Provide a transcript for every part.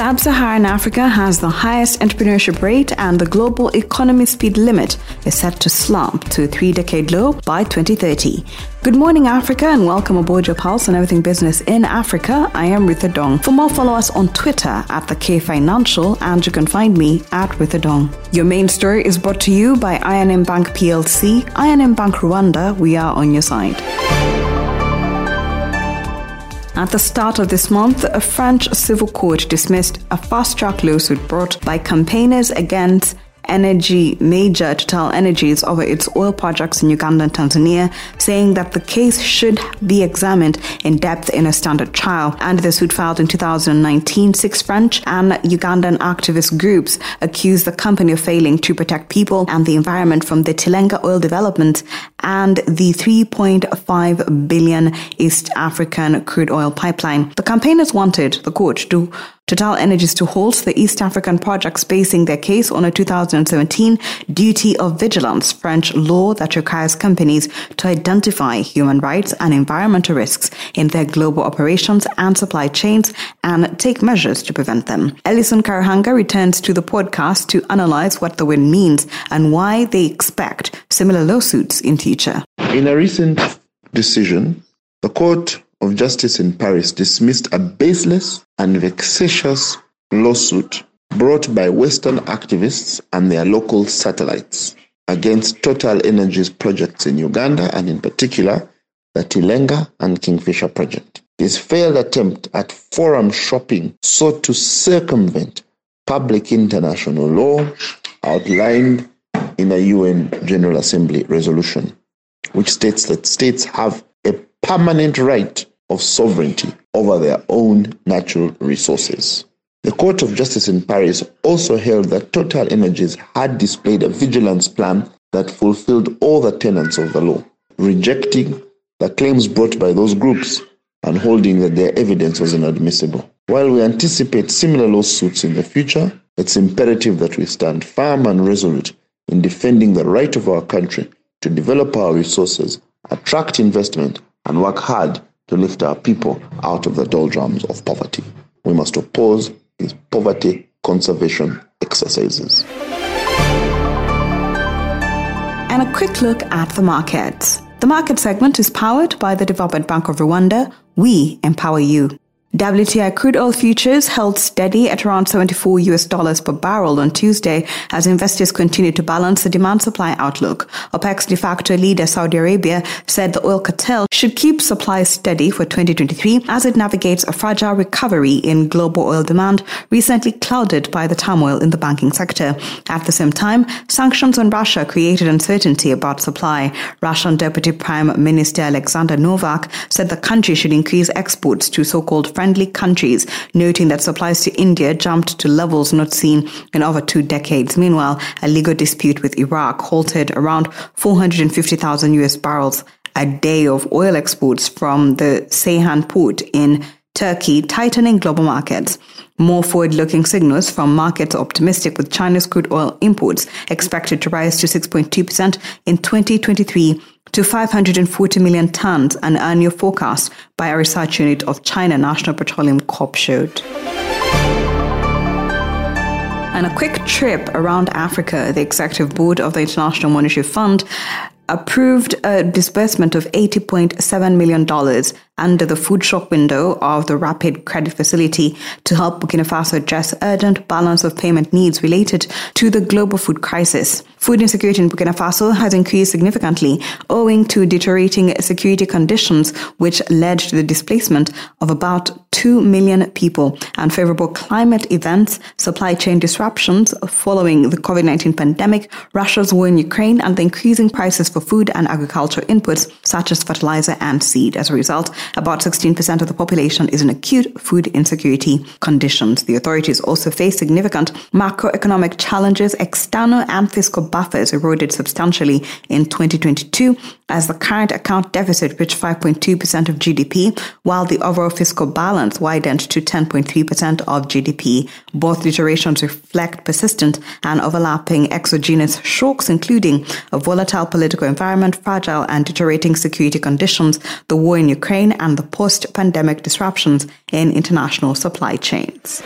Sub Saharan Africa has the highest entrepreneurship rate, and the global economy speed limit is set to slump to a three decade low by 2030. Good morning, Africa, and welcome aboard your pulse on everything business in Africa. I am Ritha Dong. For more, follow us on Twitter at the K Financial, and you can find me at Ritha Dong. Your main story is brought to you by I&M Bank PLC, I&M Bank Rwanda. We are on your side. At the start of this month, a French civil court dismissed a fast track lawsuit brought by campaigners against energy major Total Energies over its oil projects in Uganda and Tanzania, saying that the case should be examined in depth in a standard trial. And the suit filed in 2019, six French and Ugandan activist groups accused the company of failing to protect people and the environment from the Tilenga oil development and the 3.5 billion East African crude oil pipeline. The campaigners wanted the court to Total Energies to halt the East African projects basing their case on a 2017 duty of vigilance French law that requires companies to identify human rights and environmental risks in their global operations and supply chains and take measures to prevent them. Elison Karuhanga returns to the podcast to analyze what the win means and why they expect similar lawsuits in future. In a recent decision, the court of Justice in Paris dismissed a baseless and vexatious lawsuit brought by Western activists and their local satellites against Total Energies projects in Uganda and, in particular, the Tilenga and Kingfisher project. This failed attempt at forum shopping sought to circumvent public international law outlined in a UN General Assembly resolution, which states that states have a permanent right of sovereignty over their own natural resources. The Court of Justice in Paris also held that Total Energies had displayed a vigilance plan that fulfilled all the tenets of the law, rejecting the claims brought by those groups and holding that their evidence was inadmissible. While we anticipate similar lawsuits in the future, it's imperative that we stand firm and resolute in defending the right of our country to develop our resources, attract investment, and work hard to lift our people out of the doldrums of poverty. We must oppose these poverty conservation exercises. And a quick look at the markets. The market segment is powered by the Development Bank of Rwanda. We empower you. WTI crude oil futures held steady at around 74 US dollars per barrel on Tuesday as investors continued to balance the demand supply outlook. OPEC's de facto leader Saudi Arabia said the oil cartel should keep supply steady for 2023 as it navigates a fragile recovery in global oil demand recently clouded by the turmoil in the banking sector. At the same time, sanctions on Russia created uncertainty about supply. Russian Deputy Prime Minister Alexander Novak said the country should increase exports to so-called friendly countries, noting that supplies to India jumped to levels not seen in over two decades. Meanwhile, a legal dispute with Iraq halted around 450,000 US barrels a day of oil exports from the Ceyhan port in Turkey, tightening global markets. More forward looking signals from markets optimistic with China's crude oil imports expected to rise to 6.2% in 2023 to 540 million tons, an annual forecast by a research unit of China National Petroleum Corp showed. And a quick trip around Africa, the executive board of the International Monetary Fund approved a disbursement of $80.7 million under the food shock window of the Rapid Credit Facility to help Burkina Faso address urgent balance of payment needs related to the global food crisis. Food insecurity in Burkina Faso has increased significantly owing to deteriorating security conditions, which led to the displacement of about 2 million people. Unfavorable climate events, supply chain disruptions following the COVID 19 pandemic, Russia's war in Ukraine, and the increasing prices for food and agricultural inputs such as fertilizer and seed. As a result, about 16% of the population is in acute food insecurity conditions. The authorities also face significant macroeconomic challenges. External and fiscal buffers eroded substantially in 2022 as the current account deficit reached 5.2% of GDP, while the overall fiscal balance widened to 10.3% of GDP. Both deteriorations reflect persistent and overlapping exogenous shocks, including a volatile political environment, fragile and deteriorating security conditions, the war in Ukraine, and the post pandemic disruptions in international supply chains.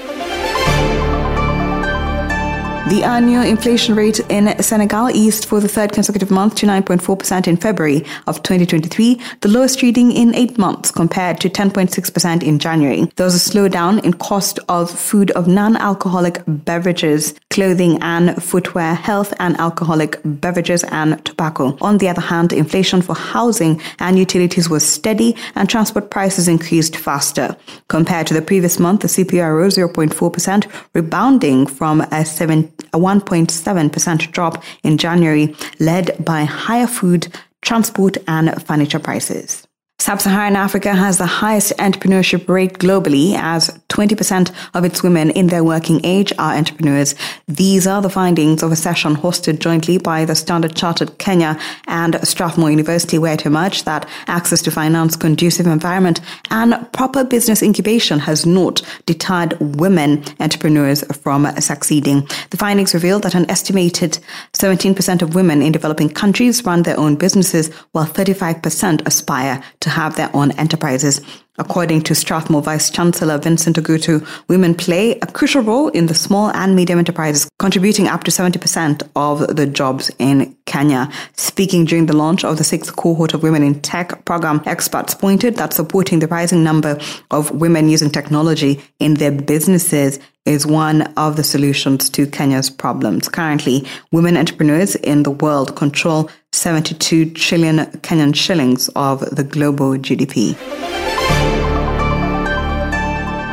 The annual inflation rate in Senegal eased for the third consecutive month to 9.4% in February of 2023, the lowest reading in eight months compared to 10.6% in January. There was a slowdown in cost of food of non-alcoholic beverages, clothing and footwear, health and alcoholic beverages and tobacco. On the other hand, inflation for housing and utilities was steady and transport prices increased faster. Compared to the previous month, the CPI rose 0.4%, rebounding from a 7 a 1.7% drop in January, led by higher food, transport, and furniture prices. Sub-Saharan Africa has the highest entrepreneurship rate globally as 20% of its women in their working age are entrepreneurs. These are the findings of a session hosted jointly by the Standard Chartered Kenya and Strathmore University where it emerged that access to finance, conducive environment and proper business incubation has not deterred women entrepreneurs from succeeding. The findings revealed that an estimated 17% of women in developing countries run their own businesses while 35% aspire to have their own enterprises. According to Strathmore Vice Chancellor Vincent Ogutu, women play a crucial role in the small and medium enterprises, contributing up to 70% of the jobs in Kenya. Speaking during the launch of the sixth cohort of Women in Tech program, experts pointed that supporting the rising number of women using technology in their businesses is one of the solutions to Kenya's problems. Currently, women entrepreneurs in the world control 72 trillion Kenyan shillings of the global GDP.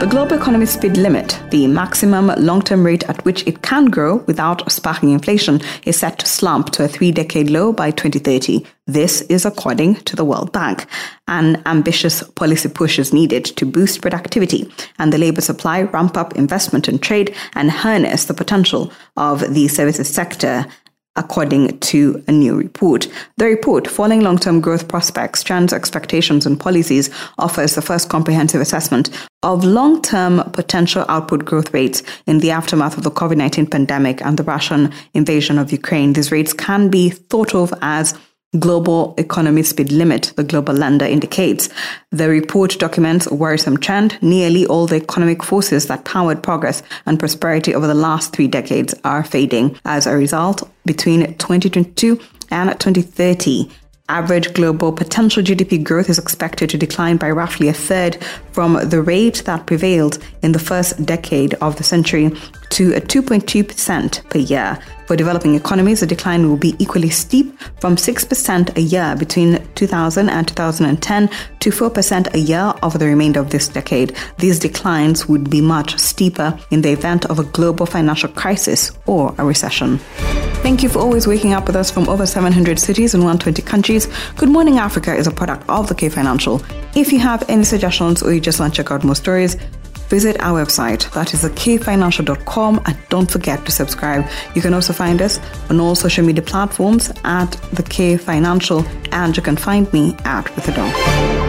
The global economy speed limit, the maximum long term rate at which it can grow without sparking inflation, is set to slump to a three decade low by 2030. This is according to the World Bank. An ambitious policy push is needed to boost productivity and the labor supply, ramp up investment and trade, and harness the potential of the services sector according to a new report. The report, Falling Long Term Growth Prospects, Trends, Expectations and Policies, offers the first comprehensive assessment of long term potential output growth rates in the aftermath of the COVID 19 pandemic and the Russian invasion of Ukraine. These rates can be thought of as global economy speed limit, the global lender indicates. The report documents a worrisome trend. Nearly all the economic forces that powered progress and prosperity over the last three decades are fading. As a result, between 2022 and 2030, average global potential GDP growth is expected to decline by roughly a third from the rate that prevailed in the first decade of the century to a 2.2% per year. For developing economies, the decline will be equally steep from 6% a year between 2000 and 2010 to 4% a year over the remainder of this decade. These declines would be much steeper in the event of a global financial crisis or a recession. Thank you for always waking up with us from over 700 cities and 120 countries. Good Morning Africa is a product of the K Financial. If you have any suggestions or you just want to check out more stories, visit our website. That is thekfinancial.com and don't forget to subscribe. You can also find us on all social media platforms at the K Financial and you can find me at Ritha Dong.